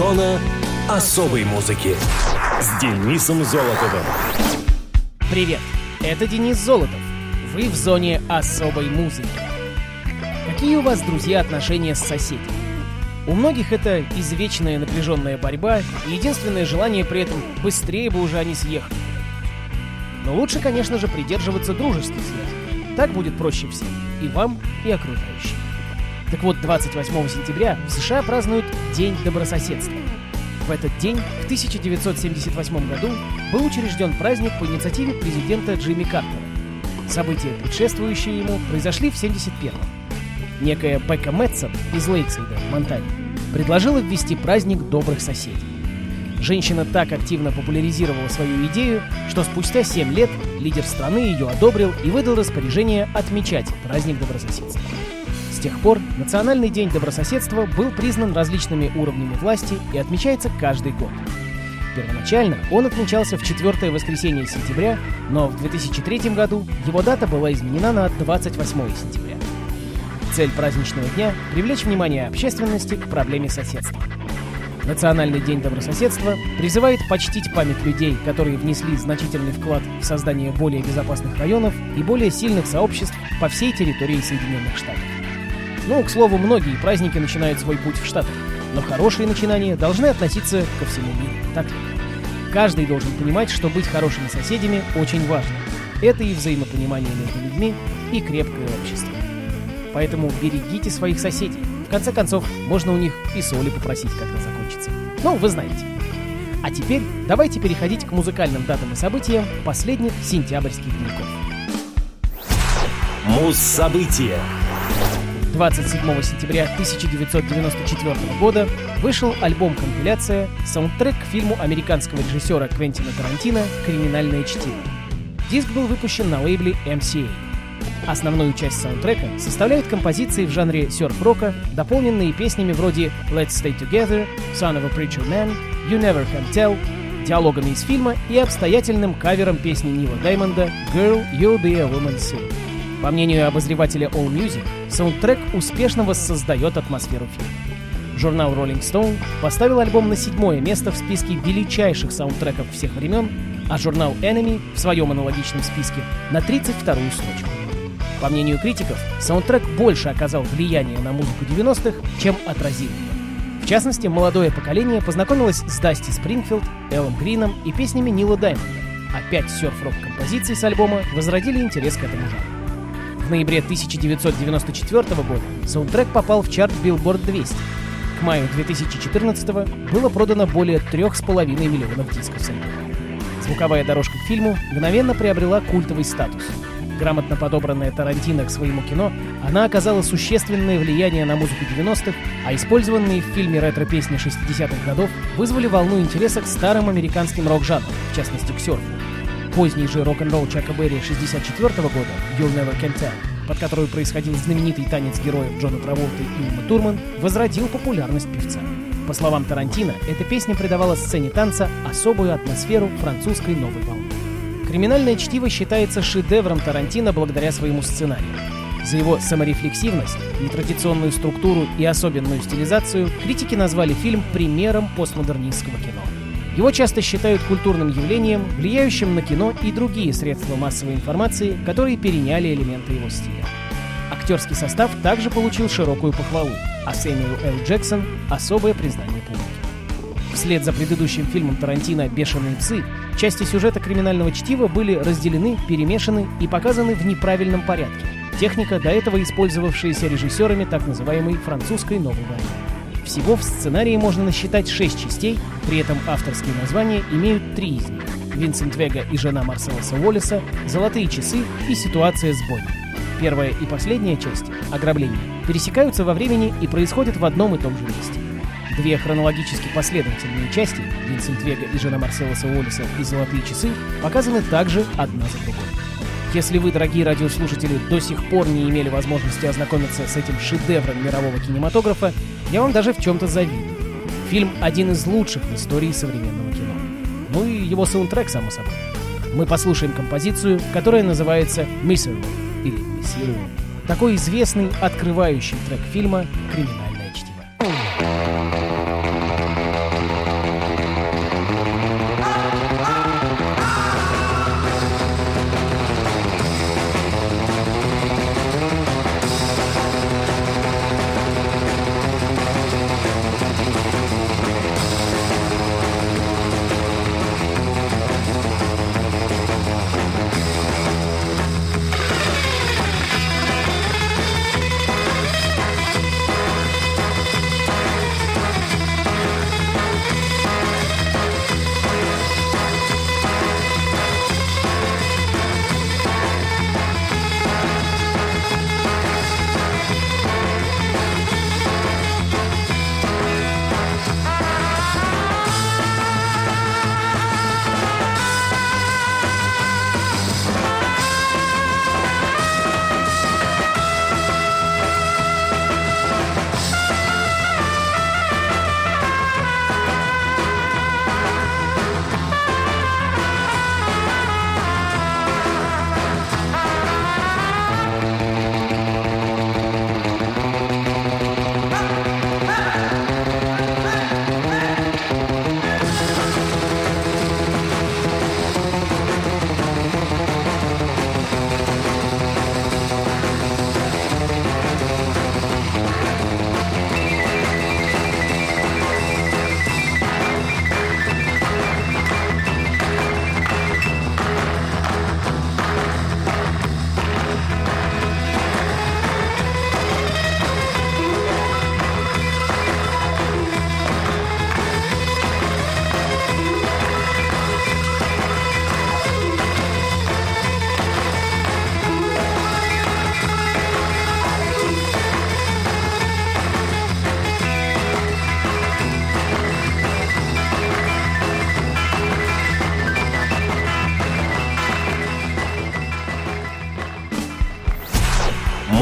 Зона особой музыки с Денисом Золотовым. Привет, это Денис Золотов. Вы в зоне особой музыки. Какие у вас, друзья, отношения с соседями? У многих это извечная напряженная борьба и единственное желание при этом быстрее бы уже они съехали. Но лучше, конечно же, придерживаться дружеских связей. Так будет проще всем. И вам, и окружающим. Так вот, 28 сентября в США празднуют День добрососедства. В этот день, в 1978 году, был учрежден праздник по инициативе президента Джимми Картера. События, предшествующие ему, произошли в 1971 Некая Бека Мэтсон из Лейксайда, Монтане, предложила ввести праздник добрых соседей. Женщина так активно популяризировала свою идею, что спустя 7 лет лидер страны ее одобрил и выдал распоряжение отмечать праздник добрососедства. С тех пор Национальный день добрососедства был признан различными уровнями власти и отмечается каждый год. Первоначально он отмечался в четвертое воскресенье сентября, но в 2003 году его дата была изменена на 28 сентября. Цель праздничного дня – привлечь внимание общественности к проблеме соседства. Национальный день добрососедства призывает почтить память людей, которые внесли значительный вклад в создание более безопасных районов и более сильных сообществ по всей территории Соединенных Штатов. Ну, к слову, многие праздники начинают свой путь в Штатах, но хорошие начинания должны относиться ко всему миру, так? Каждый должен понимать, что быть хорошими соседями очень важно. Это и взаимопонимание между людьми, и крепкое общество. Поэтому берегите своих соседей. В конце концов, можно у них и соли попросить, когда закончится. Ну, вы знаете. А теперь давайте переходить к музыкальным датам и событиям последних сентябрьских деньков. Муз-события 27 сентября 1994 года вышел альбом-компиляция саундтрек к фильму американского режиссера Квентина Тарантино «Криминальное чтиво». Диск был выпущен на лейбле MCA. Основную часть саундтрека составляют композиции в жанре серф-рока, дополненные песнями вроде «Let's Stay Together», «Son of a Preacher Man», «You Never Can Tell», диалогами из фильма и обстоятельным кавером песни Нила Даймонда «Girl, You'll Be a Woman Soon». По мнению обозревателя AllMusic, саундтрек успешно воссоздает атмосферу фильма. Журнал Rolling Stone поставил альбом на седьмое место в списке величайших саундтреков всех времен, а журнал Enemy в своем аналогичном списке на 32-ю строчку. По мнению критиков, саундтрек больше оказал влияние на музыку 90-х, чем отразил ее. В частности, молодое поколение познакомилось с Дасти Спрингфилд, Эллом Грином и песнями Нила Даймонда, а пять серф-рок композиций с альбома возродили интерес к этому жанру. В ноябре 1994 года саундтрек попал в чарт Billboard 200. К маю 2014 было продано более 3,5 миллионов дисков с альбома. Звуковая дорожка к фильму мгновенно приобрела культовый статус. Грамотно подобранная Тарантино к своему кино, она оказала существенное влияние на музыку 90-х, а использованные в фильме ретро-песни 60-х годов вызвали волну интереса к старым американским рок-жанрам, в частности к серфу. Поздний же рок-н-ролл Чака Берри 64 года «You'll Never Can Tell», под которую происходил знаменитый танец героев Джона Траволта и Ума Турман, возродил популярность певца. По словам Тарантино, эта песня придавала сцене танца особую атмосферу французской новой волны. «Криминальное чтиво» считается шедевром Тарантино благодаря своему сценарию. За его саморефлексивность, нетрадиционную структуру и особенную стилизацию критики назвали фильм примером постмодернистского кино. Его часто считают культурным явлением, влияющим на кино и другие средства массовой информации, которые переняли элементы его стиля. Актерский состав также получил широкую похвалу, а Сэмюэл Л. Джексон – особое признание публики. Вслед за предыдущим фильмом Тарантино «Бешеные псы» части сюжета криминального чтива были разделены, перемешаны и показаны в неправильном порядке. Техника, до этого использовавшаяся режиссерами так называемой французской новой войны. Всего в сценарии можно насчитать шесть частей, при этом авторские названия имеют три из них. Винсент Вега и жена Марселоса Уоллеса, «Золотые часы» и «Ситуация с Бонни». Первая и последняя части, ограбление, пересекаются во времени и происходят в одном и том же месте. Две хронологически последовательные части, Винсент Вега и жена Марселоса Уоллеса и «Золотые часы», показаны также одна за другой. Если вы, дорогие радиослушатели, до сих пор не имели возможности ознакомиться с этим шедевром мирового кинематографа, я вам даже в чем-то завидую. Фильм один из лучших в истории современного кино. Ну и его саундтрек, само собой. Мы послушаем композицию, которая называется «Miserable» или «Мессирую». Такой известный открывающий трек фильма «Криминальное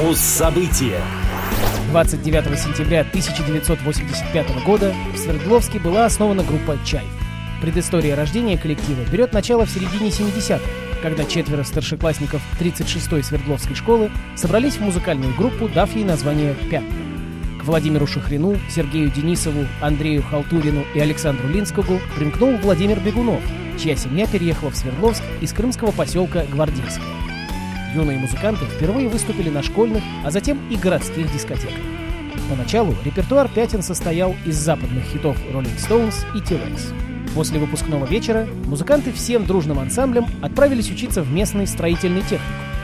Муз-события 29 сентября 1985 года в Свердловске была основана группа «Чайф». Предыстория рождения коллектива берет начало в середине 70-х, когда четверо старшеклассников 36-й Свердловской школы собрались в музыкальную группу, дав ей название «Пятна». К Владимиру Шахрину, Сергею Денисову, Андрею Халтурину и Александру Линскому примкнул Владимир Бегунов, чья семья переехала в Свердловск из крымского поселка Гвардейское. Юные музыканты впервые выступили на школьных, а затем и городских дискотеках. Поначалу репертуар «Пятен» состоял из западных хитов Rolling Stones и T-Rex. После выпускного вечера музыканты всем дружным ансамблем отправились учиться в местный строительный техникум,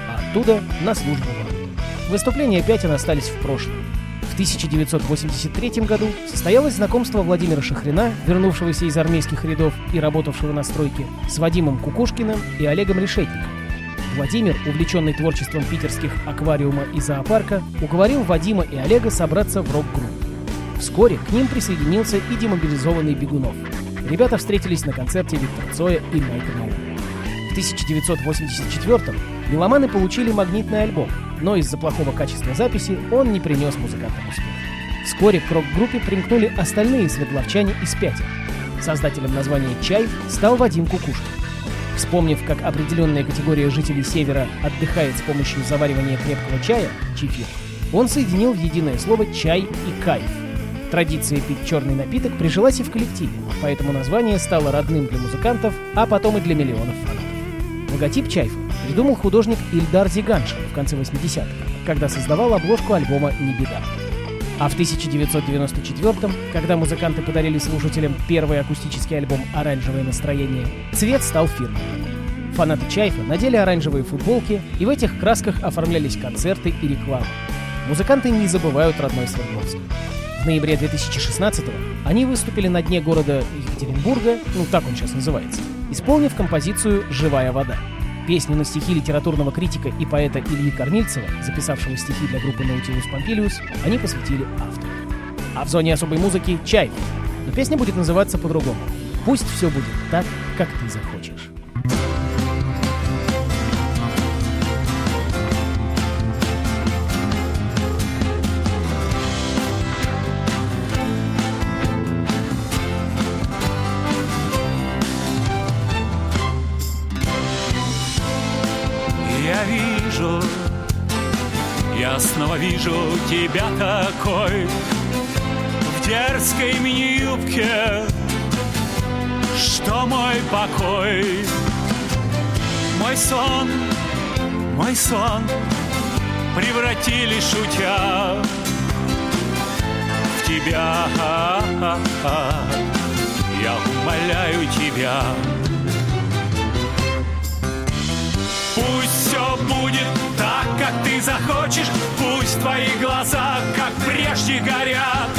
а оттуда на службу в. Выступления «Пятен» остались в прошлом. В 1983 году состоялось знакомство Владимира Шахрина, вернувшегося из армейских рядов и работавшего на стройке, с Вадимом Кукушкиным и Олегом Решетником. Владимир, увлеченный творчеством питерских аквариума и зоопарка, уговорил Вадима и Олега собраться в рок-группу. Вскоре к ним присоединился и демобилизованный Бегунов. Ребята встретились на концерте Виктора Цоя и Майка Наума. В 1984-м меломаны получили магнитный альбом, но из-за плохого качества записи он не принес музыкантам успех. Вскоре к рок-группе примкнули остальные светловчане из «Пятен». Создателем названия «Чай» стал Вадим Кукушкин. Вспомнив, как определенная категория жителей Севера отдыхает с помощью заваривания крепкого чая, чефир, он соединил в единое слово «чай» и «кайф». Традиция пить черный напиток прижилась и в коллективе, поэтому название стало родным для музыкантов, а потом и для миллионов фанатов. Логотип «Чайфа» придумал художник Ильдар Зиганшин в конце 80-х, когда создавал обложку альбома «Не беда». А в 1994-м, когда музыканты подарили слушателям первый акустический альбом «Оранжевое настроение», цвет стал фирменным. Фанаты Чайфа надели оранжевые футболки, и в этих красках оформлялись концерты и реклама. Музыканты не забывают родной Свердловск. В ноябре 2016-го они выступили на дне города Екатеринбурга, ну так он сейчас называется, исполнив композицию «Живая вода». Песню на стихи литературного критика и поэта Ильи Корнильцева, записавшего стихи для группы Наутилус Помпилиус, они посвятили автору. А в зоне особой музыки — чай. Но песня будет называться по-другому. Пусть все будет так, как ты захочешь. Вижу тебя такой В дерзкой мини-юбке, что мой покой? Мой сон, мой сон превратили шутя В тебя. Я умоляю тебя. Пусть все будет как ты захочешь Пусть твои глаза, как прежде, горят.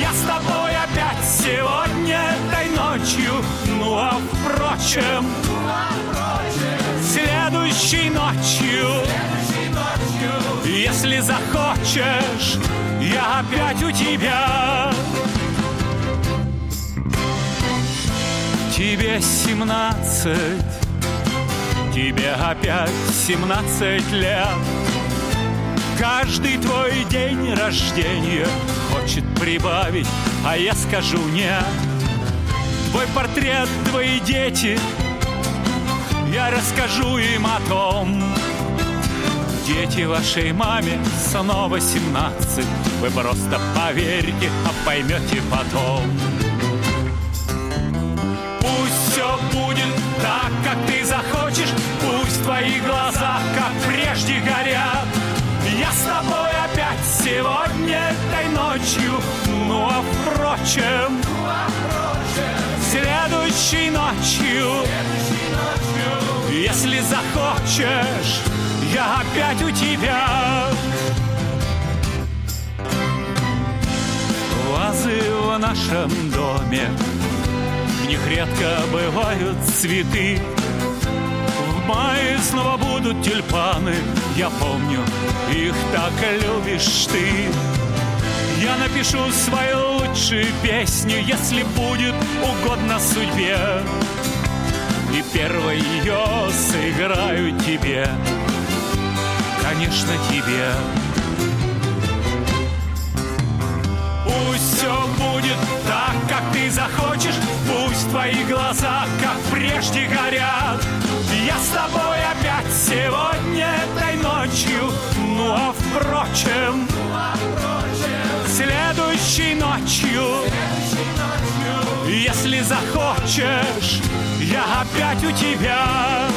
Я с тобой опять сегодня этой ночью. Ну а впрочем, следующей ночью Если захочешь, я опять у тебя. Тебе семнадцать Тебе опять семнадцать лет. Каждый твой день рождения Хочет прибавить, а я скажу нет. Твой портрет, твои дети Я расскажу им о том. Дети вашей маме снова семнадцать Вы просто поверьте, а поймете потом. Пусть все будет так, как ты захочешь Пусть твои глаза, как прежде, горят. Я с тобой опять сегодня этой ночью. Ну а впрочем, следующей ночью Если захочешь, я опять у тебя. Вазы в нашем доме в них редко бывают цветы. В мае снова будут тюльпаны. Я помню, их так любишь ты. Я напишу свою лучшую песню Если будет угодно судьбе. И первой ее сыграю тебе. Конечно, тебе. Пусть все будет как ты захочешь Пусть твои глаза, как прежде, горят. Я с тобой опять сегодня этой ночью. Ну а впрочем, следующей ночью Если захочешь, я опять у тебя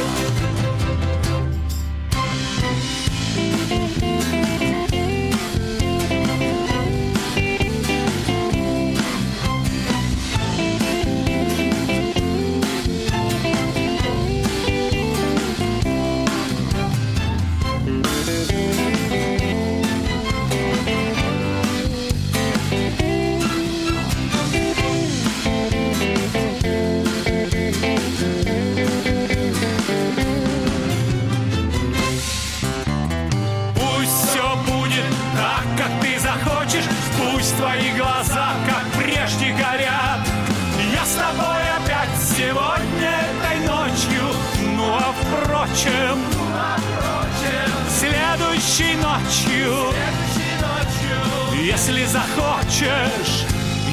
впрочем, следующей ночью. Если захочешь,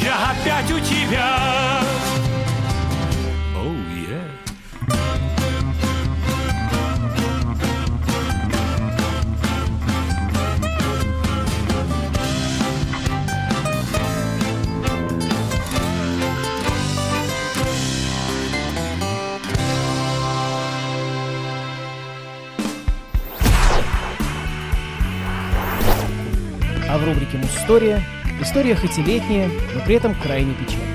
я опять у тебя в рубрике «Муз-история» история хоть и летняя, но при этом крайне печальная.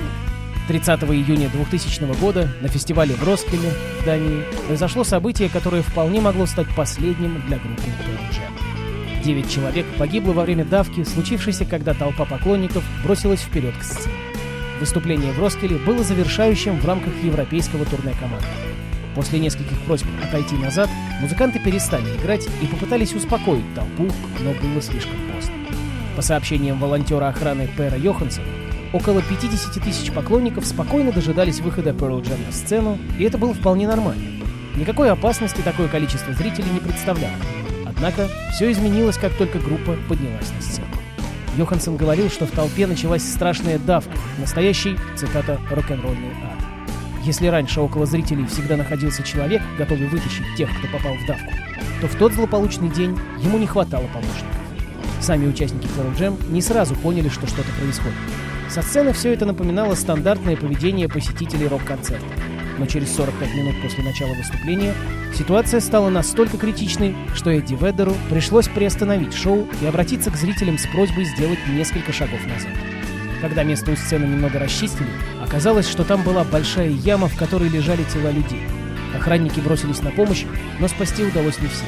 30 июня 2000 года на фестивале в Роскеле, в Дании, произошло событие, которое вполне могло стать последним для группы Pearl. Девять человек погибло во время давки, случившейся, когда толпа поклонников бросилась вперед к сцене. Выступление в Роскеле было завершающим в рамках европейского турне команды. После нескольких просьб отойти назад, музыканты перестали играть и попытались успокоить толпу, но было слишком. По сообщениям волонтера охраны Пэра Йохансона, около 50 тысяч поклонников спокойно дожидались выхода Pearl Jam на сцену, и это было вполне нормально. Никакой опасности такое количество зрителей не представляло. Однако все изменилось, как только группа поднялась на сцену. Йоханссон говорил, что в толпе началась страшная давка, настоящий, цитата, рок-н-ролльный ад. Если раньше около зрителей всегда находился человек, готовый вытащить тех, кто попал в давку, то в тот злополучный день ему не хватало помощников. Сами участники Pearl Jam не сразу поняли, что что-то происходит. Со сцены все это напоминало стандартное поведение посетителей рок-концерта. Но через 45 минут после начала выступления ситуация стала настолько критичной, что Эдди Веддеру пришлось приостановить шоу и обратиться к зрителям с просьбой сделать несколько шагов назад. Когда место у сцены немного расчистили, оказалось, что там была большая яма, в которой лежали тела людей. Охранники бросились на помощь, но спасти удалось не всех.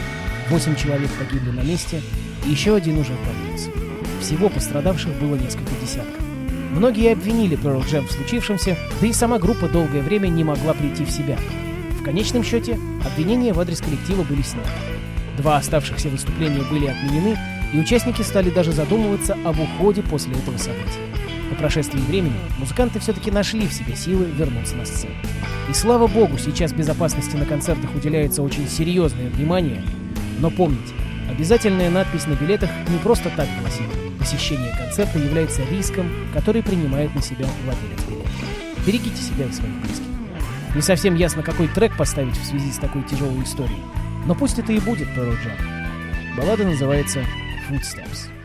Восемь человек погибли на месте, и еще один уже в. Всего пострадавших было несколько десятков. Многие обвинили Pearl Jam в случившемся, да и сама группа долгое время не могла прийти в себя. В конечном счете, обвинения в адрес коллектива были сняты. Два оставшихся выступления были отменены, и участники стали даже задумываться об уходе после этого события. По прошествии времени музыканты все-таки нашли в себе силы вернуться на сцену. И слава богу, сейчас безопасности на концертах уделяется очень серьезное внимание, но помните, обязательная надпись на билетах не просто так гласит «Посещение концерта является риском, который принимает на себя владелец билета». Берегите себя и своих близких. Не совсем ясно, какой трек поставить в связи с такой тяжелой историей, но пусть это и будет Jam. Баллада называется «Footsteps».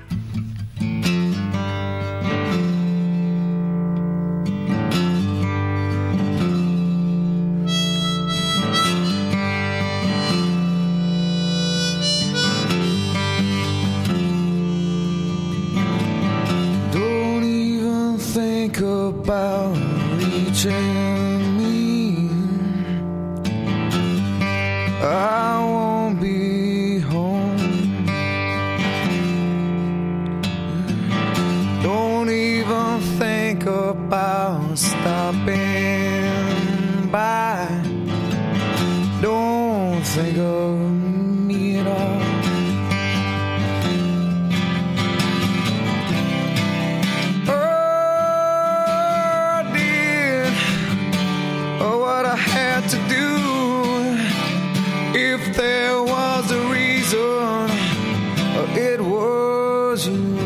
Reaching me. I you.